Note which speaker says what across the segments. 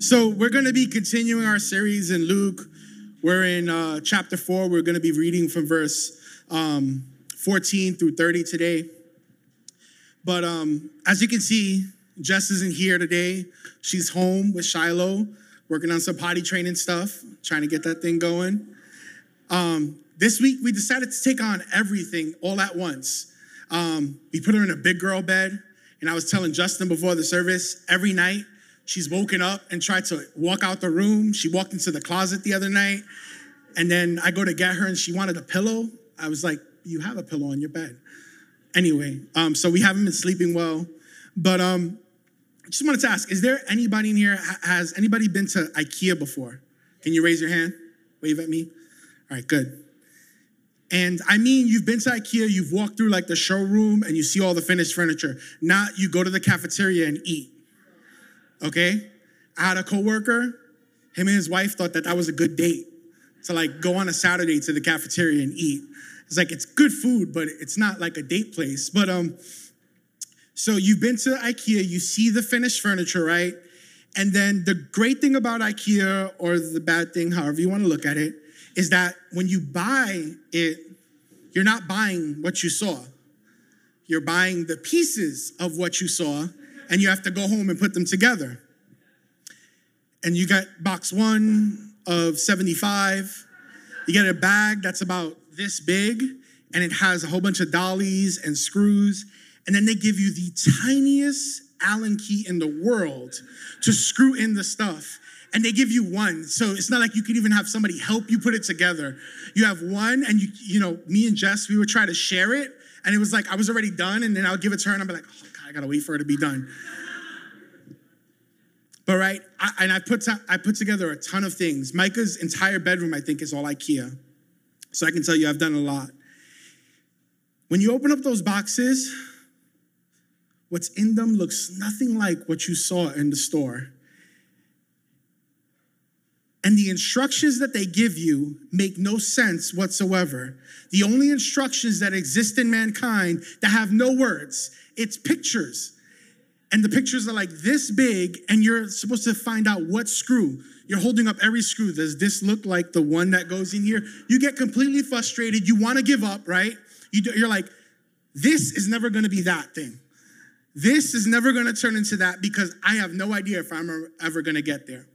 Speaker 1: So we're going to be continuing our series in Luke. We're in uh, chapter four. We're going to be reading from verse um, 14 through 30 today. But um, as you can see, Jess isn't here today. She's home with Shiloh, working on some potty training stuff, trying to get that thing going. Um, this week, we decided to take on everything all at once. Um, we put her in a big girl bed, and I was telling Justin before the service every night She's woken up and tried to walk out the room. She walked into the closet the other night. And then I go to get her and she wanted a pillow. I was like, You have a pillow on your bed. Anyway, um, so we haven't been sleeping well. But um, I just wanted to ask Is there anybody in here? Has anybody been to IKEA before? Can you raise your hand? Wave at me. All right, good. And I mean, you've been to IKEA, you've walked through like the showroom and you see all the finished furniture. Not you go to the cafeteria and eat okay? I had a coworker, him and his wife thought that that was a good date to like go on a Saturday to the cafeteria and eat. It's like it's good food, but it's not like a date place. But um, so you've been to IKEA, you see the finished furniture, right? And then the great thing about IKEA, or the bad thing, however you want to look at it, is that when you buy it, you're not buying what you saw. You're buying the pieces of what you saw and you have to go home and put them together. And you got box one of 75. You get a bag that's about this big, and it has a whole bunch of dollies and screws. And then they give you the tiniest Allen key in the world to screw in the stuff. And they give you one. So it's not like you could even have somebody help you put it together. You have one, and you, you know, me and Jess, we would try to share it. And it was like I was already done, and then I'll give it to her, and be like, oh, gotta wait for it to be done. But right, I, and I put to, I put together a ton of things. Micah's entire bedroom, I think, is all IKEA. So I can tell you, I've done a lot. When you open up those boxes, what's in them looks nothing like what you saw in the store. And the instructions that they give you make no sense whatsoever. The only instructions that exist in mankind that have no words it's pictures. And the pictures are like this big, and you're supposed to find out what screw. You're holding up every screw. Does this look like the one that goes in here? You get completely frustrated. You want to give up, right? You're like, this is never going to be that thing. This is never going to turn into that because I have no idea if I'm ever going to get there.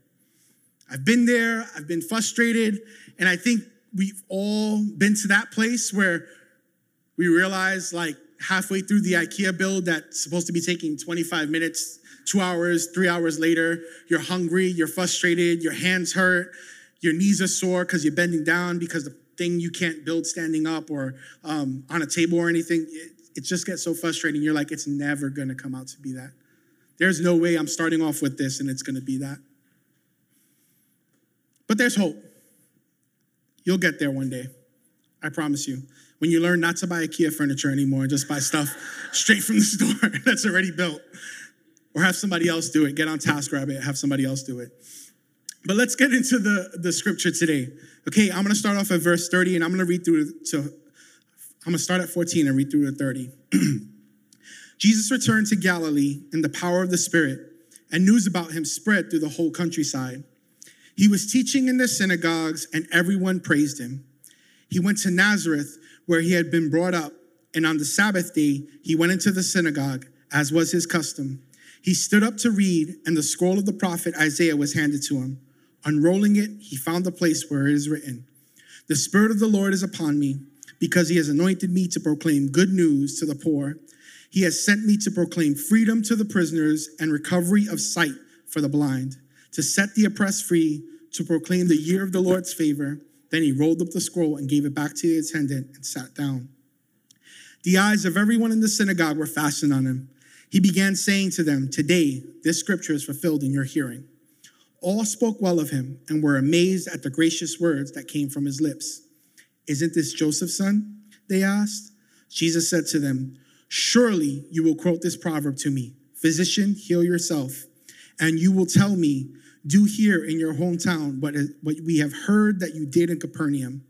Speaker 1: I've been there, I've been frustrated, and I think we've all been to that place where we realize, like, halfway through the IKEA build that's supposed to be taking 25 minutes, two hours, three hours later, you're hungry, you're frustrated, your hands hurt, your knees are sore because you're bending down because the thing you can't build standing up or um, on a table or anything, it, it just gets so frustrating. You're like, it's never gonna come out to be that. There's no way I'm starting off with this and it's gonna be that. But there's hope. You'll get there one day. I promise you when you learn not to buy IKEA furniture anymore and just buy stuff straight from the store that's already built. Or have somebody else do it. Get on TaskRabbit, have somebody else do it. But let's get into the, the scripture today. Okay, I'm gonna start off at verse 30 and I'm gonna read through to, I'm gonna start at 14 and read through to 30. Jesus returned to Galilee in the power of the Spirit, and news about him spread through the whole countryside. He was teaching in the synagogues, and everyone praised him. He went to Nazareth where he had been brought up, and on the Sabbath day he went into the synagogue, as was his custom. He stood up to read, and the scroll of the prophet Isaiah was handed to him. Unrolling it, he found the place where it is written The Spirit of the Lord is upon me, because he has anointed me to proclaim good news to the poor. He has sent me to proclaim freedom to the prisoners and recovery of sight for the blind, to set the oppressed free, to proclaim the year of the Lord's favor. Then he rolled up the scroll and gave it back to the attendant and sat down. The eyes of everyone in the synagogue were fastened on him. He began saying to them, Today, this scripture is fulfilled in your hearing. All spoke well of him and were amazed at the gracious words that came from his lips. Isn't this Joseph's son? They asked. Jesus said to them, Surely you will quote this proverb to me Physician, heal yourself. And you will tell me, do here in your hometown what, what uh, we have heard that you did in Capernaum.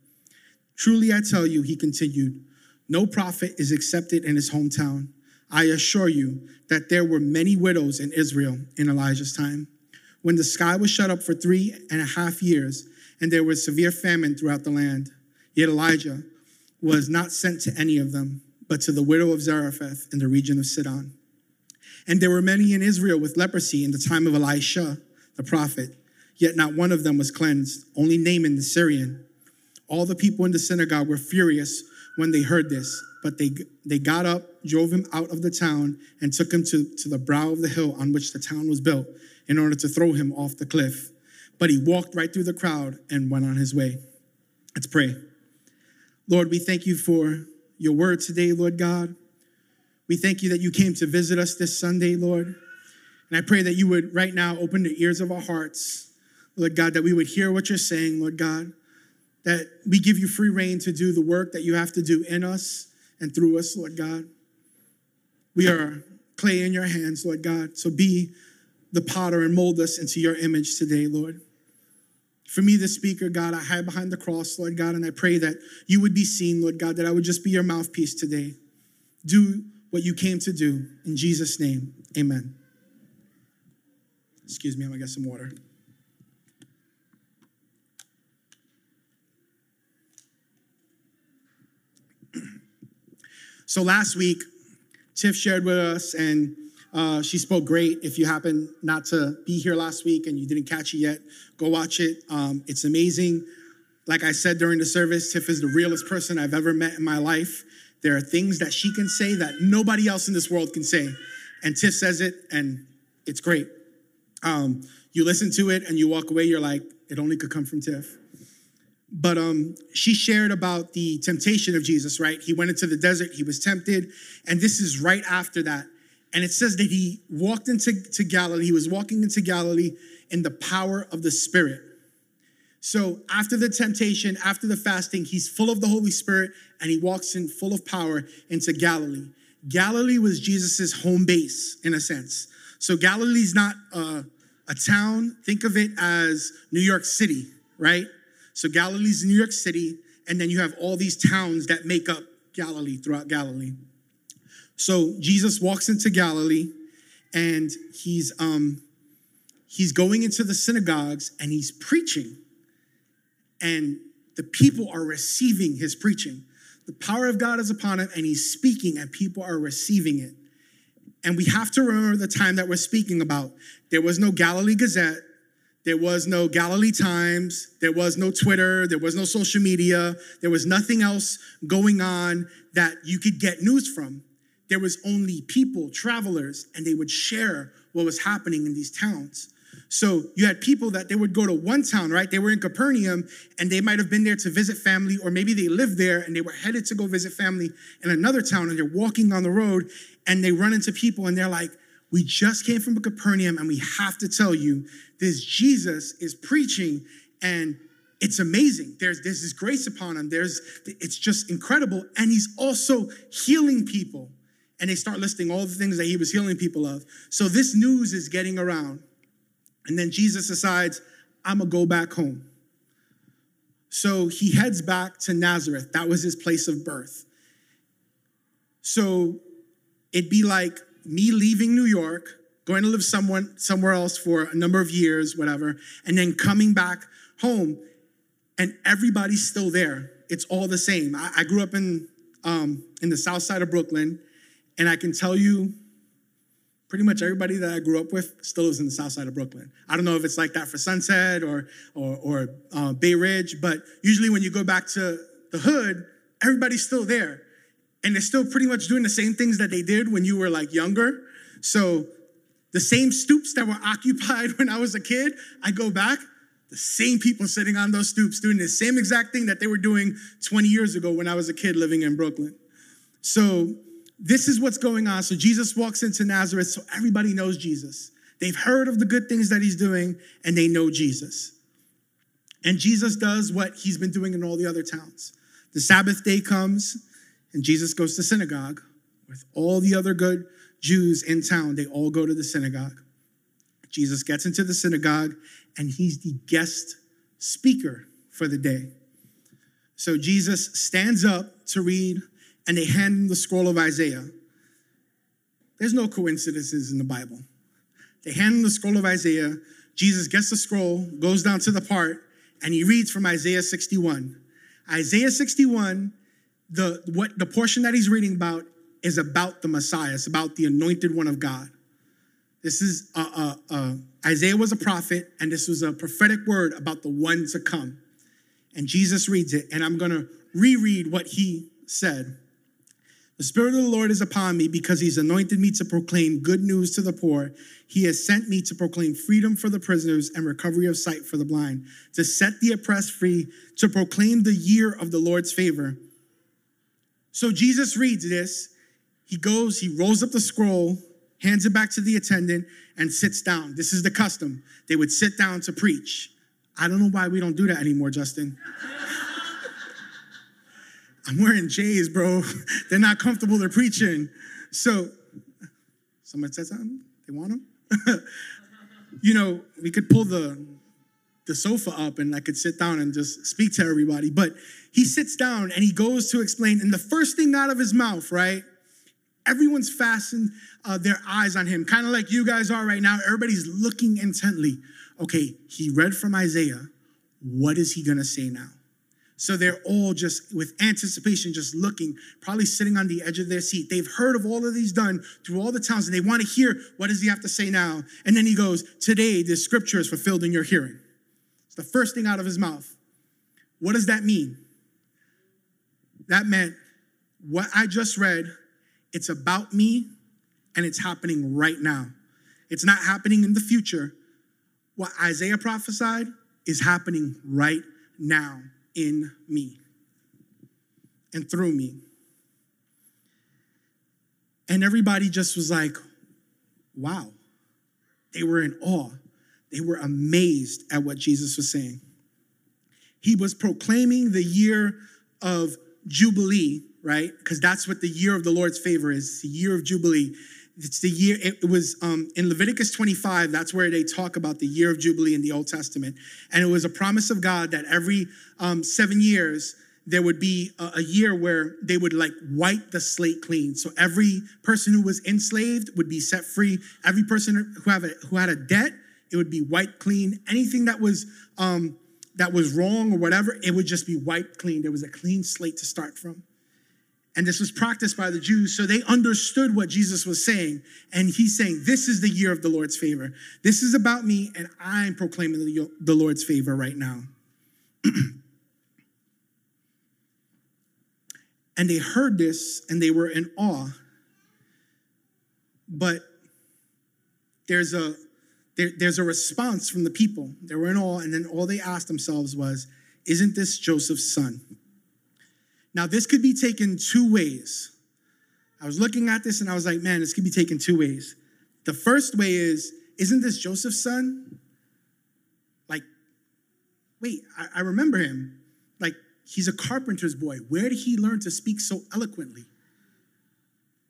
Speaker 1: Truly I tell you, he continued, no prophet is accepted in his hometown. I assure you that there were many widows in Israel in Elijah's time, when the sky was shut up for three and a half years, and there was severe famine throughout the land. Yet Elijah was not sent to any of them, but to the widow of Zarephath in the region of Sidon. And there were many in Israel with leprosy in the time of Elisha, the prophet, yet not one of them was cleansed, only Naaman the Syrian. All the people in the synagogue were furious when they heard this, but they, they got up, drove him out of the town, and took him to, to the brow of the hill on which the town was built in order to throw him off the cliff. But he walked right through the crowd and went on his way. Let's pray. Lord, we thank you for your word today, Lord God. We thank you that you came to visit us this Sunday, Lord. And I pray that you would right now open the ears of our hearts, Lord God, that we would hear what you're saying, Lord God, that we give you free rein to do the work that you have to do in us and through us, Lord God. We are clay in your hands, Lord God. So be the potter and mold us into your image today, Lord. For me, the speaker, God, I hide behind the cross, Lord God, and I pray that you would be seen, Lord God, that I would just be your mouthpiece today. Do what you came to do. In Jesus' name, amen. Excuse me, I'm gonna get some water. So last week, Tiff shared with us, and uh, she spoke great. If you happen not to be here last week and you didn't catch it yet, go watch it. Um, it's amazing. Like I said during the service, Tiff is the realest person I've ever met in my life. There are things that she can say that nobody else in this world can say. And Tiff says it, and it's great. Um, you listen to it and you walk away, you're like, it only could come from Tiff but um, she shared about the temptation of Jesus, right? He went into the desert, he was tempted, and this is right after that. And it says that he walked into to Galilee, he was walking into Galilee in the power of the Spirit. So after the temptation, after the fasting, he's full of the Holy Spirit and he walks in full of power into Galilee. Galilee was Jesus's home base in a sense. So Galilee's not a, a town. Think of it as New York City, right? So Galilee's New York City, and then you have all these towns that make up Galilee throughout Galilee. So Jesus walks into Galilee, and he's um, he's going into the synagogues and he's preaching, and the people are receiving his preaching. The power of God is upon him, and he's speaking, and people are receiving it. And we have to remember the time that we're speaking about. There was no Galilee Gazette. There was no Galilee Times. There was no Twitter. There was no social media. There was nothing else going on that you could get news from. There was only people, travelers, and they would share what was happening in these towns. So you had people that they would go to one town, right? They were in Capernaum and they might have been there to visit family, or maybe they lived there and they were headed to go visit family in another town and they're walking on the road and they run into people and they're like, we just came from Capernaum and we have to tell you this Jesus is preaching and it's amazing. There's, there's this grace upon him. There's, it's just incredible. And he's also healing people. And they start listing all the things that he was healing people of. So this news is getting around. And then Jesus decides, I'm gonna go back home. So he heads back to Nazareth. That was his place of birth. So it'd be like me leaving New York, going to live someone somewhere else for a number of years, whatever, and then coming back home, and everybody's still there. It's all the same. I, I grew up in um, in the South Side of Brooklyn, and I can tell you, pretty much everybody that I grew up with still lives in the South Side of Brooklyn. I don't know if it's like that for Sunset or or, or uh, Bay Ridge, but usually when you go back to the hood, everybody's still there and they're still pretty much doing the same things that they did when you were like younger. So the same stoops that were occupied when I was a kid, I go back, the same people sitting on those stoops doing the same exact thing that they were doing 20 years ago when I was a kid living in Brooklyn. So this is what's going on. So Jesus walks into Nazareth, so everybody knows Jesus. They've heard of the good things that he's doing, and they know Jesus. And Jesus does what he's been doing in all the other towns. The Sabbath day comes, and Jesus goes to synagogue with all the other good Jews in town. They all go to the synagogue. Jesus gets into the synagogue and he's the guest speaker for the day. So Jesus stands up to read and they hand him the scroll of Isaiah. There's no coincidences in the Bible. They hand him the scroll of Isaiah. Jesus gets the scroll, goes down to the part, and he reads from Isaiah 61. Isaiah 61, the what the portion that he's reading about is about the Messiah. It's about the anointed one of God. This is uh, uh, uh, Isaiah was a prophet, and this was a prophetic word about the one to come. And Jesus reads it, and I'm going to reread what he said. The Spirit of the Lord is upon me because He's anointed me to proclaim good news to the poor. He has sent me to proclaim freedom for the prisoners and recovery of sight for the blind, to set the oppressed free, to proclaim the year of the Lord's favor. So Jesus reads this. He goes, he rolls up the scroll, hands it back to the attendant, and sits down. This is the custom. They would sit down to preach. I don't know why we don't do that anymore, Justin. I'm wearing J's, bro. They're not comfortable, they're preaching. So, someone said something? They want them? you know, we could pull the the sofa up and I could sit down and just speak to everybody. But he sits down and he goes to explain, and the first thing out of his mouth, right? Everyone's fastened uh, their eyes on him, kind of like you guys are right now. Everybody's looking intently. Okay, he read from Isaiah. What is he gonna say now? So they're all just with anticipation, just looking, probably sitting on the edge of their seat. They've heard of all of these done through all the towns, and they want to hear what does he have to say now. And then he goes, "Today, this scripture is fulfilled in your hearing." It's the first thing out of his mouth. What does that mean? That meant what I just read. It's about me, and it's happening right now. It's not happening in the future. What Isaiah prophesied is happening right now in me and through me. And everybody just was like, wow. They were in awe. They were amazed at what Jesus was saying. He was proclaiming the year of Jubilee, right? Because that's what the year of the Lord's favor is the year of Jubilee. It's the year, it was um, in Leviticus 25, that's where they talk about the year of Jubilee in the Old Testament. And it was a promise of God that every um, seven years, there would be a, a, year where they would like wipe the slate clean. So every person who was enslaved would be set free. Every person who, have a, who had a debt, it would be wiped clean. Anything that was um, that was wrong or whatever, it would just be wiped clean. There was a clean slate to start from. And this was practiced by the Jews, so they understood what Jesus was saying. And he's saying, This is the year of the Lord's favor. This is about me, and I'm proclaiming the Lord's favor right now. and they heard this and they were in awe. But there's a there, there's a response from the people. They were in awe, and then all they asked themselves was, Isn't this Joseph's son? Now, this could be taken two ways. I was looking at this and I was like, man, this could be taken two ways. The first way is, isn't this Joseph's son? Like, wait, I, I remember him. Like, he's a carpenter's boy. Where did he learn to speak so eloquently?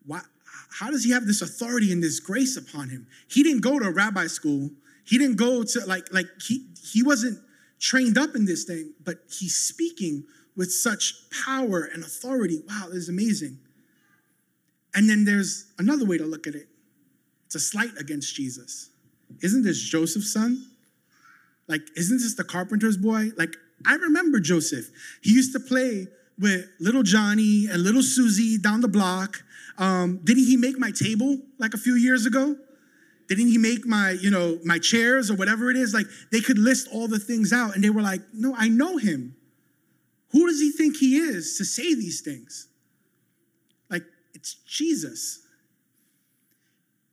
Speaker 1: Why, how does he have this authority and this grace upon him? He didn't go to a rabbi school. He didn't go to like like he he wasn't trained up in this thing, but he's speaking with such power and authority. Wow, this is amazing. And then there's another way to look at it it's a slight against Jesus. Isn't this Joseph's son? Like, isn't this the carpenter's boy? Like, I remember Joseph. He used to play with little Johnny and little Susie down the block. Um, didn't he make my table like a few years ago? Didn't he make my, you know, my chairs or whatever it is? Like they could list all the things out and they were like, no, I know him. Who does he think he is to say these things? Like, it's Jesus.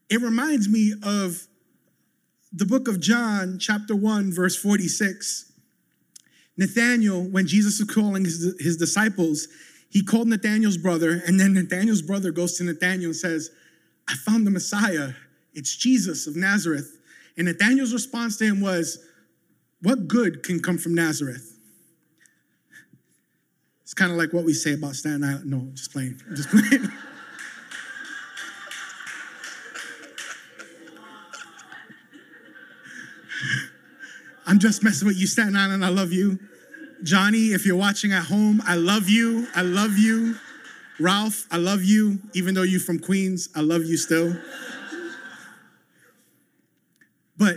Speaker 1: It reminds me of the book of John, chapter 1, verse 46. Nathanael, when Jesus was calling his, his disciples, he called Nathanael's brother, and then Nathanael's brother goes to Nathanael and says, I found the Messiah. It's Jesus of Nazareth. And Nathanael's response to him was, What good can come from Nazareth? Kind of like what we say about Staten Island. No, just playing. Just playing. I'm just messing with you, Staten Island. I love you. Johnny, if you're watching at home, I love you. I love you. Ralph, I love you. Even though you're from Queens, I love you still. But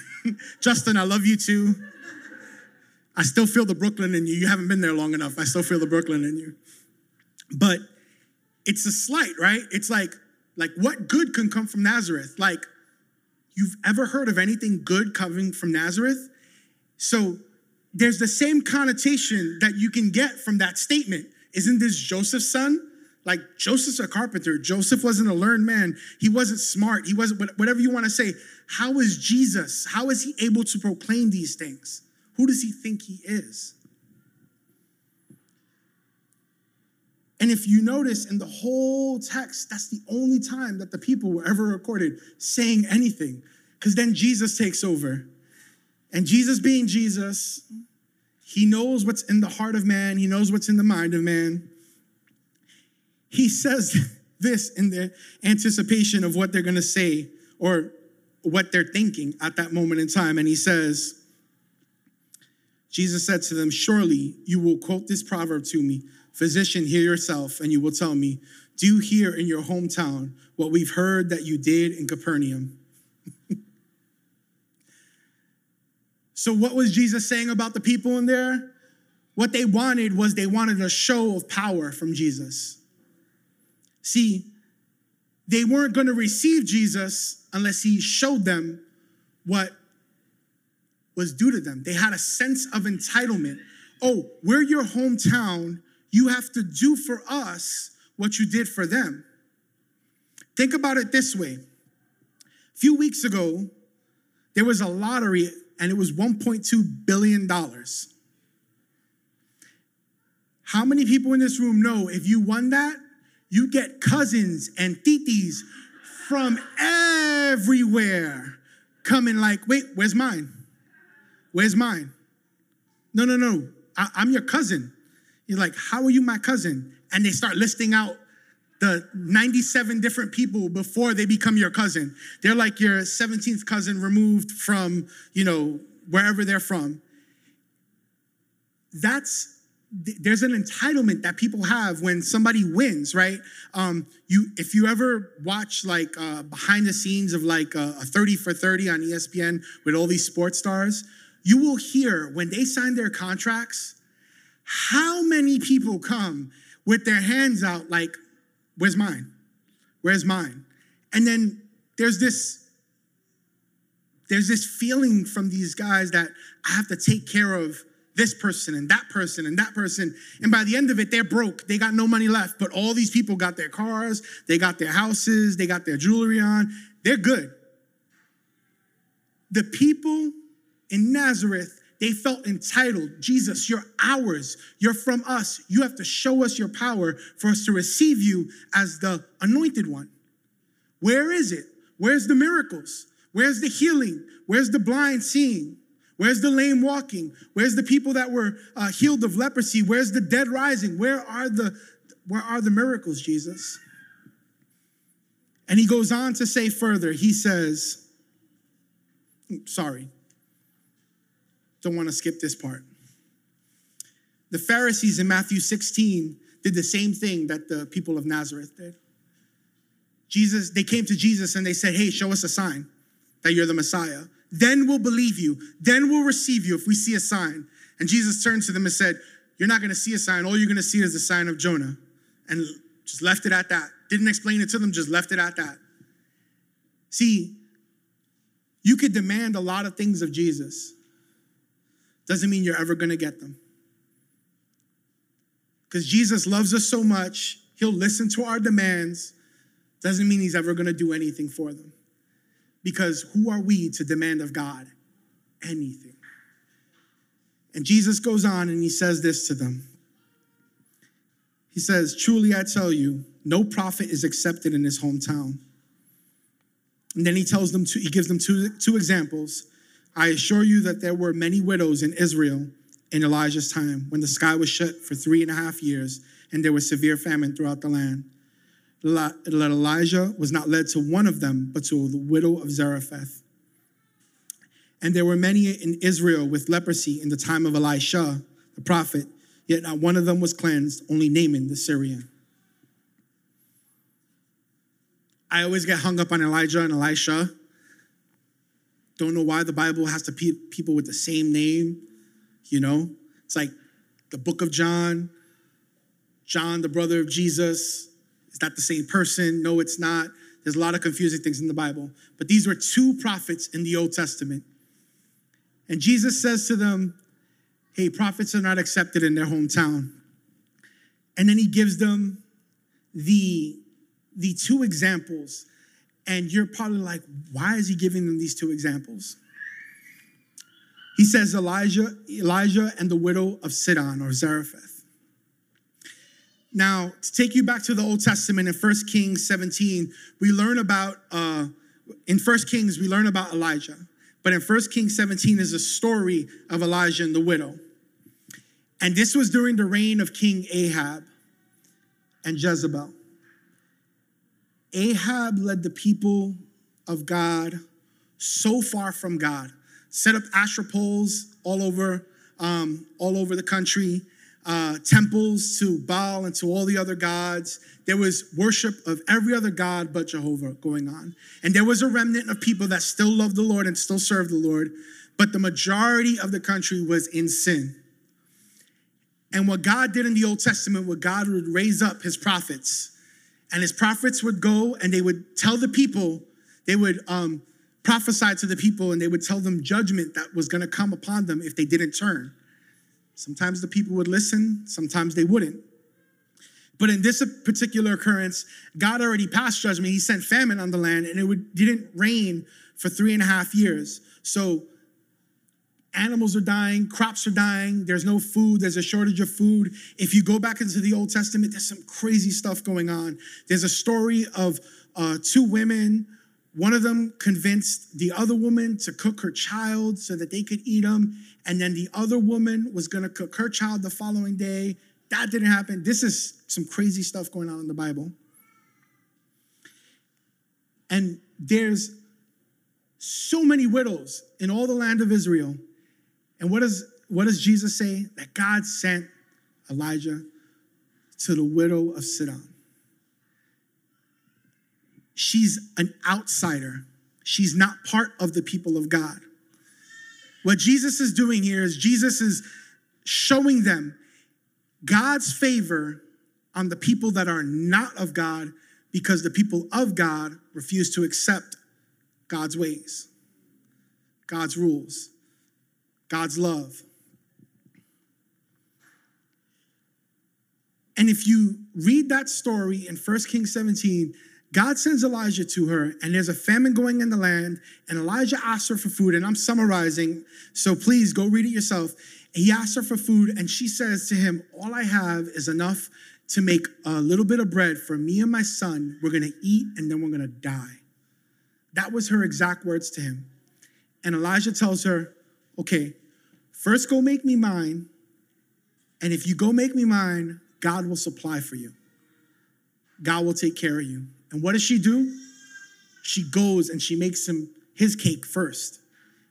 Speaker 1: Justin, I love you too. I still feel the Brooklyn in you. You haven't been there long enough. I still feel the Brooklyn in you. But it's a slight, right? It's like, like what good can come from Nazareth? Like, you've ever heard of anything good coming from Nazareth? So there's the same connotation that you can get from that statement. Isn't this Joseph's son? Like Joseph's a carpenter. Joseph wasn't a learned man. He wasn't smart. He wasn't whatever you want to say. How is Jesus? How is he able to proclaim these things? Who does he think he is? And if you notice in the whole text, that's the only time that the people were ever recorded saying anything, because then Jesus takes over. And Jesus, being Jesus, he knows what's in the heart of man, he knows what's in the mind of man. He says this in the anticipation of what they're going to say or what they're thinking at that moment in time. And he says, Jesus said to them, Surely you will quote this proverb to me Physician, hear yourself, and you will tell me, Do here in your hometown what we've heard that you did in Capernaum. so, what was Jesus saying about the people in there? What they wanted was they wanted a show of power from Jesus. See, they weren't going to receive Jesus unless he showed them what was due to them. They had a sense of entitlement. Oh, we're your hometown. You have to do for us what you did for them. Think about it this way. A few weeks ago, there was a lottery and it was $1.2 billion. How many people in this room know if you won that, you get cousins and titis from everywhere coming like, wait, where's mine? Where's mine? No, no, no. I, am your cousin. You're like, how are you my cousin? And they start listing out the 97 different people before they become your cousin. They're like your 17th cousin removed from, you know, wherever they're from. That's there's an entitlement that people have when somebody wins, right? Um, you, if you ever watch like uh, behind the scenes of like a, a 30 for 30 on ESPN with all these sports stars, you will hear when they sign their contracts, how many people come with their hands out like, where's mine? Where's mine? And then there's this, there's this feeling from these guys that I have to take care of this person and that person and that person. And by the end of it, they're broke. They got no money left. But all these people got their cars, they got their houses, they got their jewelry on. They're good. The people in Nazareth, they felt entitled. Jesus, you're ours. You're from us. You have to show us your power for us to receive you as the anointed one. Where is it? Where's the miracles? Where's the healing? Where's the blind seeing? Where's the lame walking? Where's the people that were uh, healed of leprosy? Where's the dead rising? Where are the where are the miracles, Jesus? And he goes on to say further. He says, sorry. Don't want to skip this part. The Pharisees in Matthew 16 did the same thing that the people of Nazareth did. Jesus, they came to Jesus and they said, Hey, show us a sign that you're the Messiah. Then we'll believe you. Then we'll receive you if we see a sign. And Jesus turned to them and said, You're not going to see a sign. All you're going to see is the sign of Jonah. And just left it at that. Didn't explain it to them, just left it at that. See, you could demand a lot of things of Jesus. Doesn't mean you're ever going to get them. Because Jesus loves us so much, he'll listen to our demands. Doesn't mean he's ever going to do anything for them. Because who are we to demand of God anything? And Jesus goes on and he says this to them. He says, Truly I tell you, no prophet is accepted in his hometown. And then he tells them, to, he gives them two, two examples. I assure you that there were many widows in Israel in Elijah's time when the sky was shut for three and a half years and there was severe famine throughout the land. Elijah was not led to one of them, but to the widow of Zarephath. And there were many in Israel with leprosy in the time of Elisha, the prophet, yet not one of them was cleansed, only Naaman the Syrian. I always get hung up on Elijah and Elisha. Don't know why the Bible has to pe- people with the same name. You know, it's like the book of John, John, the brother of Jesus. Is that the same person? No, it's not. There's a lot of confusing things in the Bible. But these were two prophets in the Old Testament. And Jesus says to them, Hey, prophets are not accepted in their hometown. And then he gives them the, the two examples. And you're probably like, why is he giving them these two examples? He says Elijah, Elijah and the widow of Sidon or Zarephath. Now, to take you back to the Old Testament in 1 Kings 17, we learn about, uh, in 1 Kings, we learn about Elijah. But in 1 Kings 17 is a story of Elijah and the widow. And this was during the reign of King Ahab and Jezebel. Ahab led the people of God so far from God, set up Asherah poles all over, um, all over the country, uh, temples to Baal and to all the other gods. There was worship of every other god but Jehovah going on. And there was a remnant of people that still loved the Lord and still served the Lord, but the majority of the country was in sin. And what God did in the Old Testament, what God would raise up his prophets, and his prophets would go and they would tell the people, they would um, prophesy to the people, and they would tell them judgment that was going to come upon them if they didn't turn. Sometimes the people would listen, sometimes they wouldn't. But in this particular occurrence, God already passed judgment. He sent famine on the land, and it would, didn't rain for three and a half years. So animals are dying, crops are dying, there's no food, there's a shortage of food. If you go back into the Old Testament, there's some crazy stuff going on. There's a story of uh, two women. One of them convinced the other woman to cook her child so that they could eat them. And then the other woman was going to cook her child the following day. That didn't happen. This is some crazy stuff going on in the Bible. And there's so many widows in all the land of Israel. And what does, what does Jesus say? That God sent Elijah to the widow of Sidon. She's an outsider. She's not part of the people of God. What Jesus is doing here is Jesus is showing them God's favor on the people that are not of God because the people of God refuse to accept God's ways, God's rules, God's love. And if you read that story in 1 Kings 17, God sends Elijah to her, and there's a famine going in the land, and Elijah asks her for food. And I'm summarizing, so please go read it yourself. He asks her for food, and she says to him, All I have is enough to make a little bit of bread for me and my son. We're gonna eat, and then we're gonna die. That was her exact words to him. And Elijah tells her, Okay, first go make me mine, and if you go make me mine, God will supply for you. God will take care of you. And what does she do? She goes and she makes him his cake first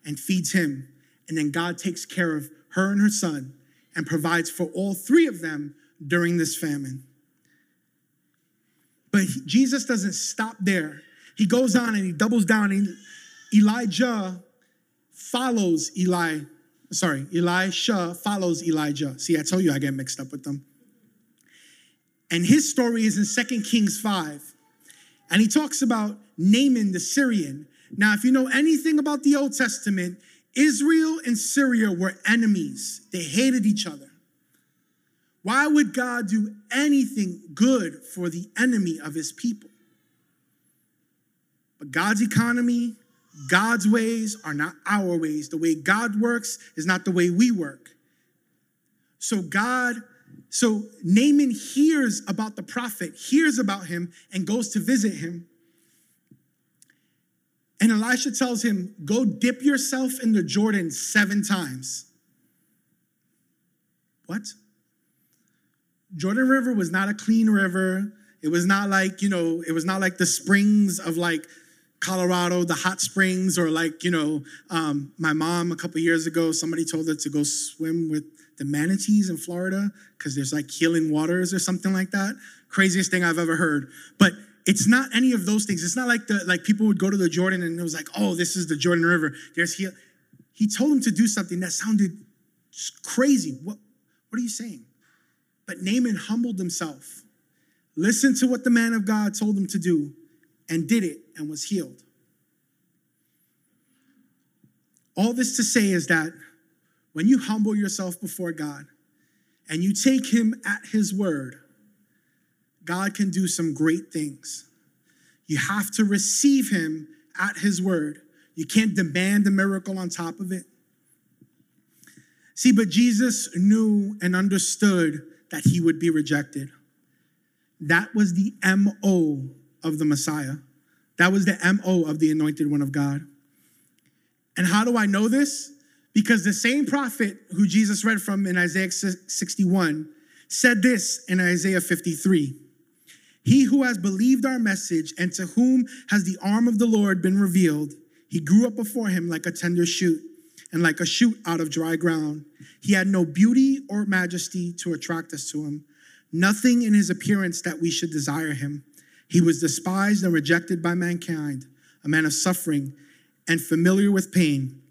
Speaker 1: and feeds him. And then God takes care of her and her son and provides for all three of them during this famine. But Jesus doesn't stop there. He goes on and he doubles down. Elijah follows Eli. Sorry, Elisha follows Elijah. See, I told you I get mixed up with them. And his story is in Second Kings 5. And he talks about Naaman the Syrian. Now, if you know anything about the Old Testament, Israel and Syria were enemies, they hated each other. Why would God do anything good for the enemy of his people? But God's economy, God's ways are not our ways. The way God works is not the way we work. So God so Naaman hears about the prophet, hears about him, and goes to visit him. And Elisha tells him, Go dip yourself in the Jordan seven times. What? Jordan River was not a clean river. It was not like, you know, it was not like the springs of like Colorado, the hot springs, or like, you know, um, my mom a couple years ago, somebody told her to go swim with the manatees in Florida because there's like healing waters or something like that. Craziest thing I've ever heard. But it's not any of those things. It's not like the like people would go to the Jordan and it was like, oh, this is the Jordan River. There's he. He told him to do something that sounded crazy. What, what are you saying? But Naaman humbled himself, listened to what the man of God told him to do, and did it and was healed. All this to say is that when you humble yourself before God and you take him at his word, God can do some great things. You have to receive him at his word. You can't demand a miracle on top of it. See, but Jesus knew and understood that he would be rejected. That was the MO of the Messiah. That was the MO of the anointed one of God. And how do I know this? Because the same prophet who Jesus read from in Isaiah 61 said this in Isaiah 53 He who has believed our message and to whom has the arm of the Lord been revealed, he grew up before him like a tender shoot and like a shoot out of dry ground. He had no beauty or majesty to attract us to him, nothing in his appearance that we should desire him. He was despised and rejected by mankind, a man of suffering and familiar with pain.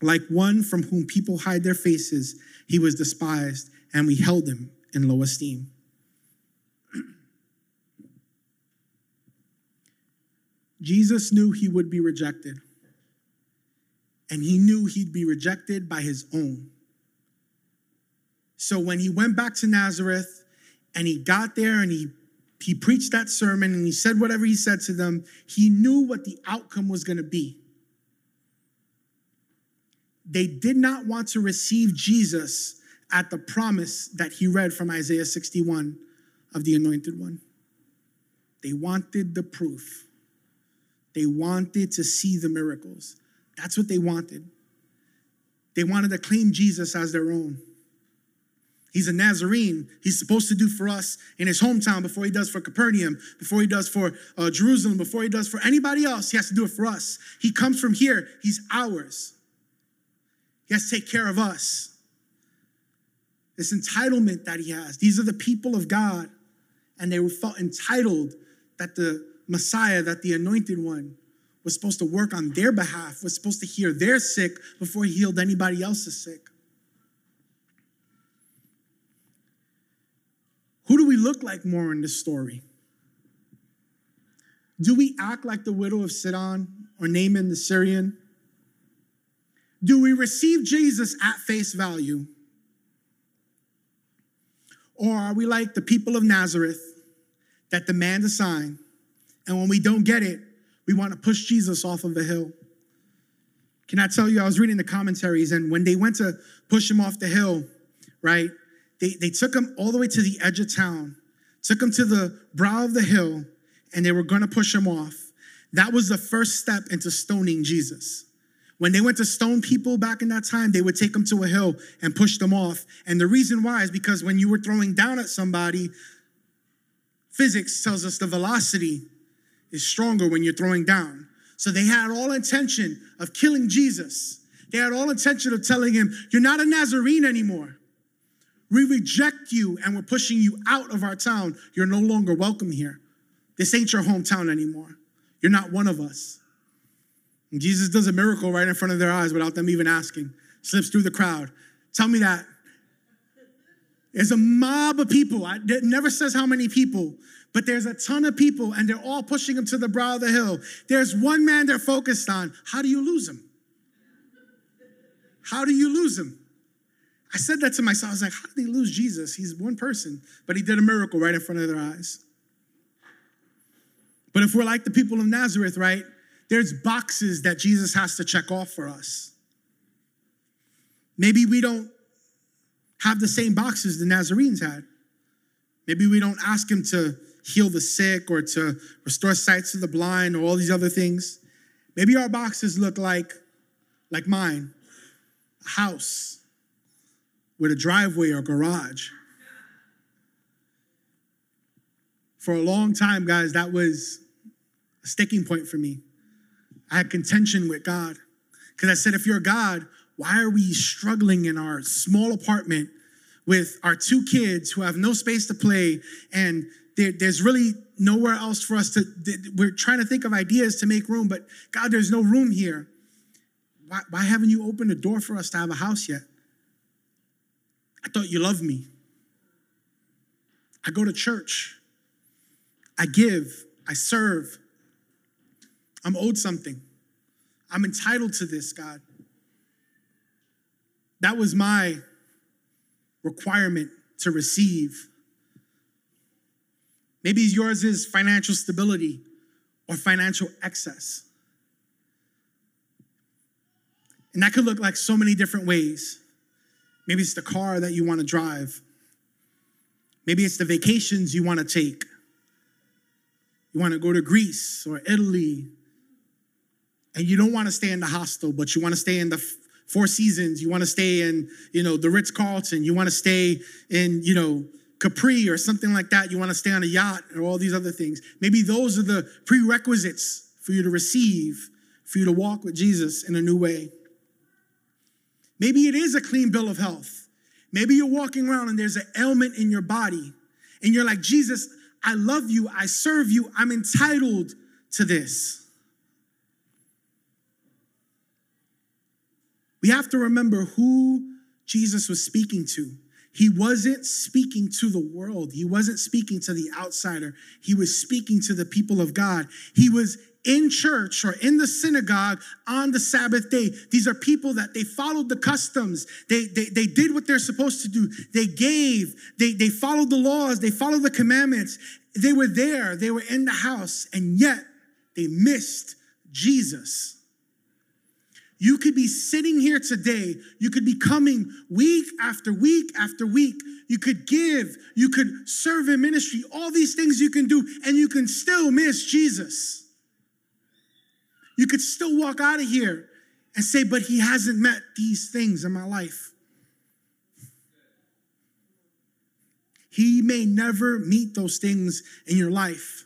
Speaker 1: Like one from whom people hide their faces, he was despised, and we held him in low esteem. Jesus knew he would be rejected, and he knew he'd be rejected by his own. So when he went back to Nazareth and he got there and he he preached that sermon and he said whatever he said to them, he knew what the outcome was going to be they did not want to receive Jesus at the promise that he read from Isaiah 61 of the anointed one. They wanted the proof. They wanted to see the miracles. That's what they wanted. They wanted to claim Jesus as their own. He's a Nazarene. He's supposed to do for us in his hometown before he does for Capernaum, before he does for uh, Jerusalem, before he does for anybody else. He has to do it for us. He comes from here. He's ours. He has to take care of us. This entitlement that he has. These are the people of God, and they felt entitled that the Messiah, that the anointed one, was supposed to work on their behalf, was supposed to heal their sick before he healed anybody else's sick. Who do we look like more in this story? Do we act like the widow of Sidon or Naaman the Syrian? Do we receive Jesus at face value? Or are we like the people of Nazareth that demand a sign, and when we don't get it, we want to push Jesus off of the hill? Can I tell you, I was reading the commentaries, and when they went to push him off the hill, right, they, they took him all the way to the edge of town, took him to the brow of the hill, and they were going to push him off. That was the first step into stoning Jesus. When they went to stone people back in that time, they would take them to a hill and push them off. And the reason why is because when you were throwing down at somebody, physics tells us the velocity is stronger when you're throwing down. So they had all intention of killing Jesus. They had all intention of telling him, You're not a Nazarene anymore. We reject you and we're pushing you out of our town. You're no longer welcome here. This ain't your hometown anymore. You're not one of us. And Jesus does a miracle right in front of their eyes without them even asking, slips through the crowd. Tell me that. There's a mob of people. it never says how many people, but there's a ton of people, and they're all pushing him to the brow of the hill. There's one man they're focused on. How do you lose him? How do you lose him? I said that to myself. I was like, how did they lose Jesus? He's one person, but he did a miracle right in front of their eyes. But if we're like the people of Nazareth, right? there's boxes that Jesus has to check off for us. Maybe we don't have the same boxes the Nazarenes had. Maybe we don't ask him to heal the sick or to restore sight to the blind or all these other things. Maybe our boxes look like like mine, a house with a driveway or garage. For a long time, guys, that was a sticking point for me. I had contention with God. Because I said, if you're God, why are we struggling in our small apartment with our two kids who have no space to play and there, there's really nowhere else for us to, we're trying to think of ideas to make room, but God, there's no room here. Why, why haven't you opened a door for us to have a house yet? I thought you loved me. I go to church. I give. I serve. I'm owed something. I'm entitled to this, God. That was my requirement to receive. Maybe yours is financial stability or financial excess. And that could look like so many different ways. Maybe it's the car that you want to drive. Maybe it's the vacations you want to take. You want to go to Greece or Italy, and you don't want to stay in the hostel, but you want to stay in the Four Seasons. You want to stay in, you know, the Ritz Carlton. You want to stay in, you know, Capri or something like that. You want to stay on a yacht or all these other things. Maybe those are the prerequisites for you to receive, for you to walk with Jesus in a new way. Maybe it is a clean bill of health. Maybe you're walking around and there's an ailment in your body, and you're like, Jesus, I love you, I serve you, I'm entitled to this. We have to remember who Jesus was speaking to. He wasn't speaking to the world. He wasn't speaking to the outsider. He was speaking to the people of God. He was in church or in the synagogue on the Sabbath day. These are people that they followed the customs. They, they, they did what they're supposed to do. They gave, they, they followed the laws, they followed the commandments. They were there, they were in the house, and yet they missed Jesus. You could be sitting here today. You could be coming week after week after week. You could give. You could serve in ministry. All these things you can do, and you can still miss Jesus. You could still walk out of here and say, but he hasn't met these things in my life. He may never meet those things in your life.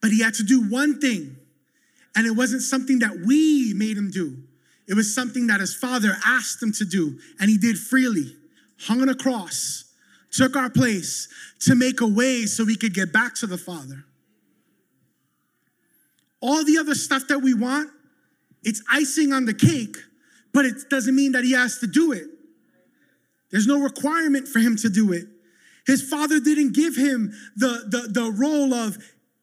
Speaker 1: But he had to do one thing and it wasn't something that we made him do. It was something that his father asked him to do, and he did freely. Hung on a cross, took our place to make a way so we could get back to the Father. All the other stuff that we want, it's icing on the cake, but it doesn't mean that he has to do it. There's no requirement for him to do it. His father didn't give him the, the, the role of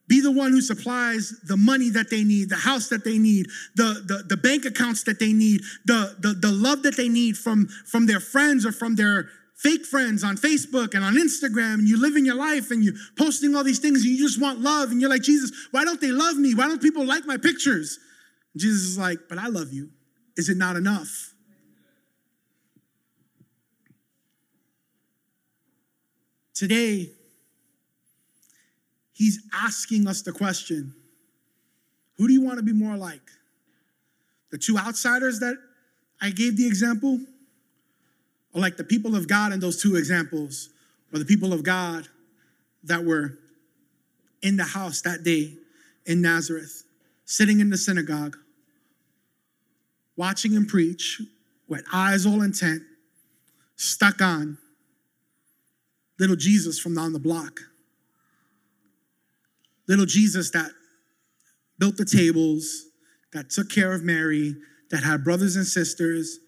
Speaker 1: be the one who supplies the money that they need, the house that they need, the, the, the bank accounts that they need, the, the, the love that they need from, from their friends or from their fake friends on Facebook and on Instagram, and you live in your life and you're posting all these things and you just want love, and you're like, Jesus, why don't they love me? Why don't people like my pictures? Jesus is like, but I love you. Is it not enough? Today, He's asking us the question Who do you want to be more like? The two outsiders that I gave the example? Or like the people of God in those two examples? Or the people of God that were in the house that day in Nazareth, sitting in the synagogue, watching him preach with eyes all intent, stuck on little Jesus from down the block little Jesus that built the tables, that took care of Mary, that had brothers and sisters?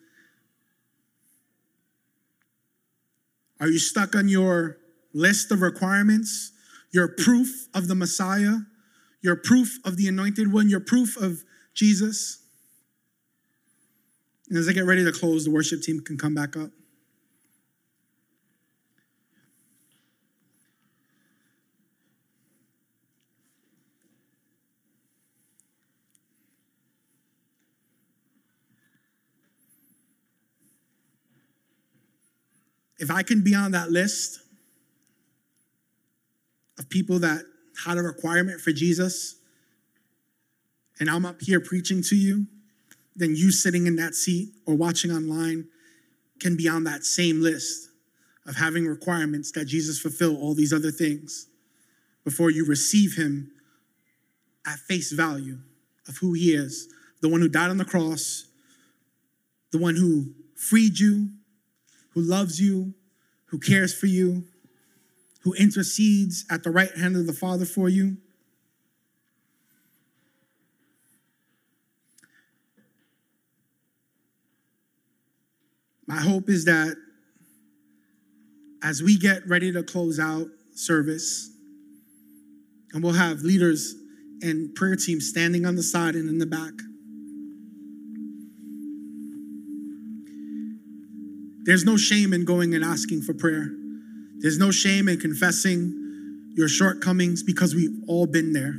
Speaker 1: Are you stuck on your list of requirements, your proof of the Messiah, your proof of the anointed one, your proof of Jesus? And as I get ready to close, the worship team can come back up. If I can be on that list of people that had a requirement for Jesus, and I'm up here preaching to you, then you sitting in that seat or watching online can be on that same list of having requirements that Jesus fulfill all these other things before you receive him at face value of who he is. The one who died on the cross, the one who freed you, who loves you, who cares for you, who intercedes at the right hand of the Father for you. My hope is that as we get ready to close out service, and we'll have leaders and prayer teams standing on the side and in the back. There's no shame in going and asking for prayer. There's no shame in confessing your shortcomings because we've all been there.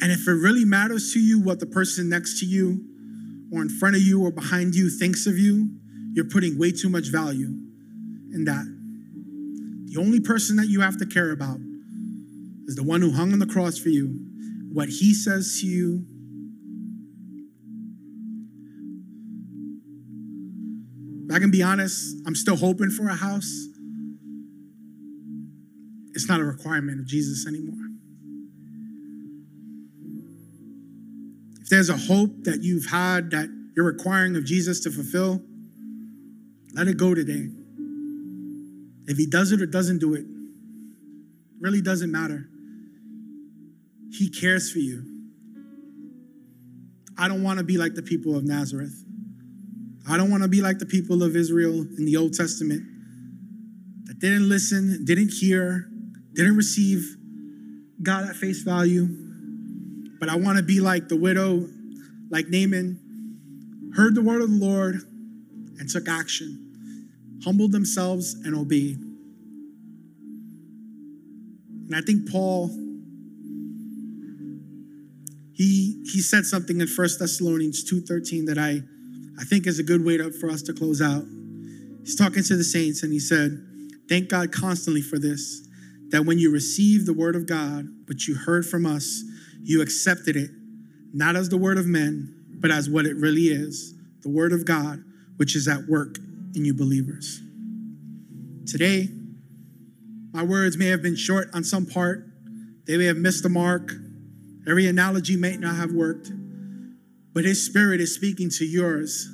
Speaker 1: And if it really matters to you what the person next to you or in front of you or behind you thinks of you, you're putting way too much value in that. The only person that you have to care about is the one who hung on the cross for you. What he says to you, I can be honest, I'm still hoping for a house. It's not a requirement of Jesus anymore. If there's a hope that you've had that you're requiring of Jesus to fulfill, let it go today. If he does it or doesn't do it, really doesn't matter. He cares for you. I don't want to be like the people of Nazareth. I don't want to be like the people of Israel in the Old Testament that didn't listen, didn't hear, didn't receive God at face value. But I want to be like the widow, like Naaman, heard the word of the Lord and took action, humbled themselves and obeyed. And I think Paul, he, he said something in 1 Thessalonians 2.13 that I I think is a good way to, for us to close out. He's talking to the saints and he said, Thank God constantly for this, that when you received the word of God, which you heard from us, you accepted it, not as the word of men, but as what it really is the word of God, which is at work in you believers. Today, my words may have been short on some part, they may have missed the mark, every analogy may not have worked but his spirit is speaking to yours.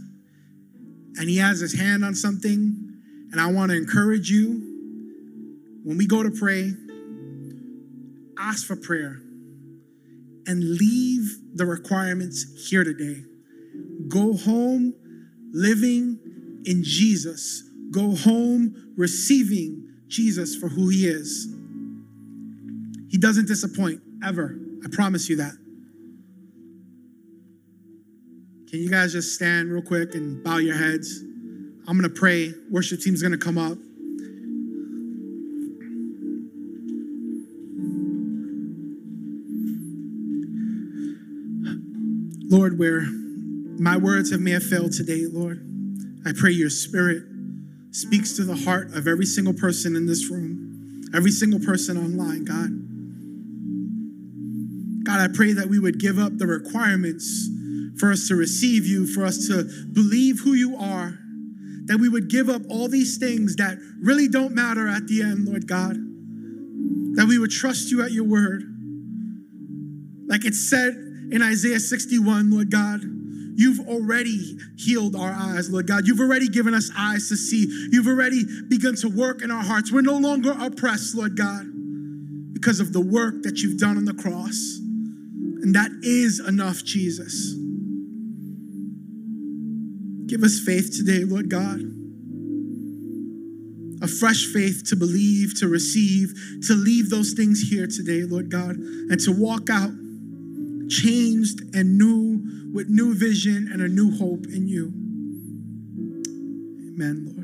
Speaker 1: And he has his hand on something. And I want to encourage you when we go to pray, ask for prayer and leave the requirements here today. Go home living in Jesus. Go home receiving Jesus for who he is. He doesn't disappoint ever. I promise you that. Can you guys just stand real quick and bow your heads? I'm going to pray. Worship team's going to come up. Lord, where my words have may have failed today, Lord, I pray your spirit speaks to the heart of every single person in this room, every single person online, God. God, I pray that we would give up the requirements for us to receive you, for us to believe who you are, that we would give up all these things that really don't matter at the end, Lord God, that we would trust you at your word. Like it said in Isaiah 61, Lord God, You've already healed our eyes, Lord God. You've already given us eyes to see. You've already begun to work in our hearts. We're no longer oppressed, Lord God, because of the work that you've done on the cross. And that is enough, Jesus. Give us faith today, Lord God. A fresh faith to believe, to receive, to leave those things here today, Lord God, and to walk out changed and new with new vision and a new hope in you. Amen, Lord.